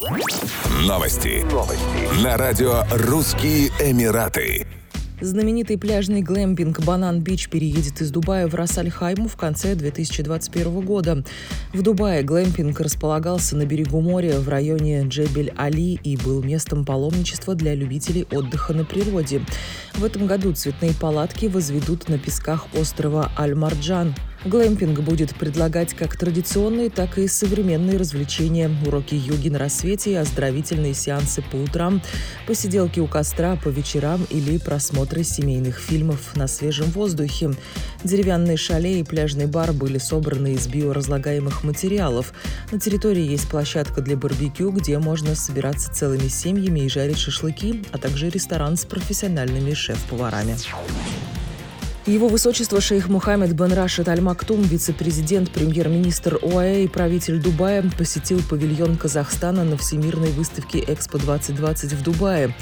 Новости. Новости. На радио «Русские Эмираты». Знаменитый пляжный глэмпинг «Банан Бич» переедет из Дубая в Рассальхайму в конце 2021 года. В Дубае глэмпинг располагался на берегу моря в районе Джебель-Али и был местом паломничества для любителей отдыха на природе. В этом году цветные палатки возведут на песках острова Аль-Марджан – Глэмпинг будет предлагать как традиционные, так и современные развлечения, уроки йоги на рассвете, оздоровительные сеансы по утрам, посиделки у костра по вечерам или просмотры семейных фильмов на свежем воздухе. Деревянные шале и пляжный бар были собраны из биоразлагаемых материалов. На территории есть площадка для барбекю, где можно собираться целыми семьями и жарить шашлыки, а также ресторан с профессиональными шеф-поварами. Его высочество шейх Мухаммед бен Рашид Аль Мактум, вице-президент, премьер-министр ОАЭ и правитель Дубая, посетил павильон Казахстана на Всемирной выставке Экспо-2020 в Дубае.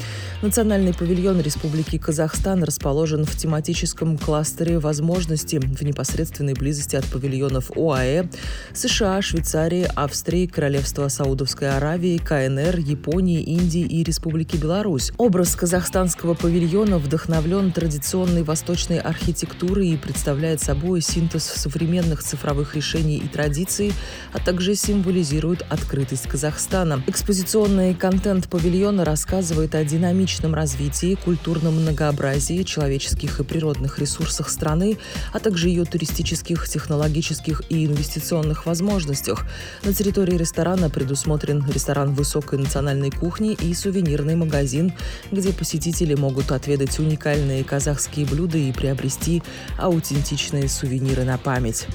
Национальный павильон Республики Казахстан расположен в тематическом кластере возможностей в непосредственной близости от павильонов ОАЭ, США, Швейцарии, Австрии, Королевства Саудовской Аравии, КНР, Японии, Индии и Республики Беларусь. Образ казахстанского павильона вдохновлен традиционной восточной архитектурой архитектуры и представляет собой синтез современных цифровых решений и традиций, а также символизирует открытость Казахстана. Экспозиционный контент павильона рассказывает о динамичном развитии, культурном многообразии, человеческих и природных ресурсах страны, а также ее туристических, технологических и инвестиционных возможностях. На территории ресторана предусмотрен ресторан высокой национальной кухни и сувенирный магазин, где посетители могут отведать уникальные казахские блюда и приобрести приобрести аутентичные сувениры на память.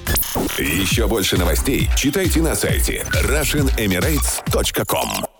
Еще больше новостей читайте на сайте RussianEmirates.com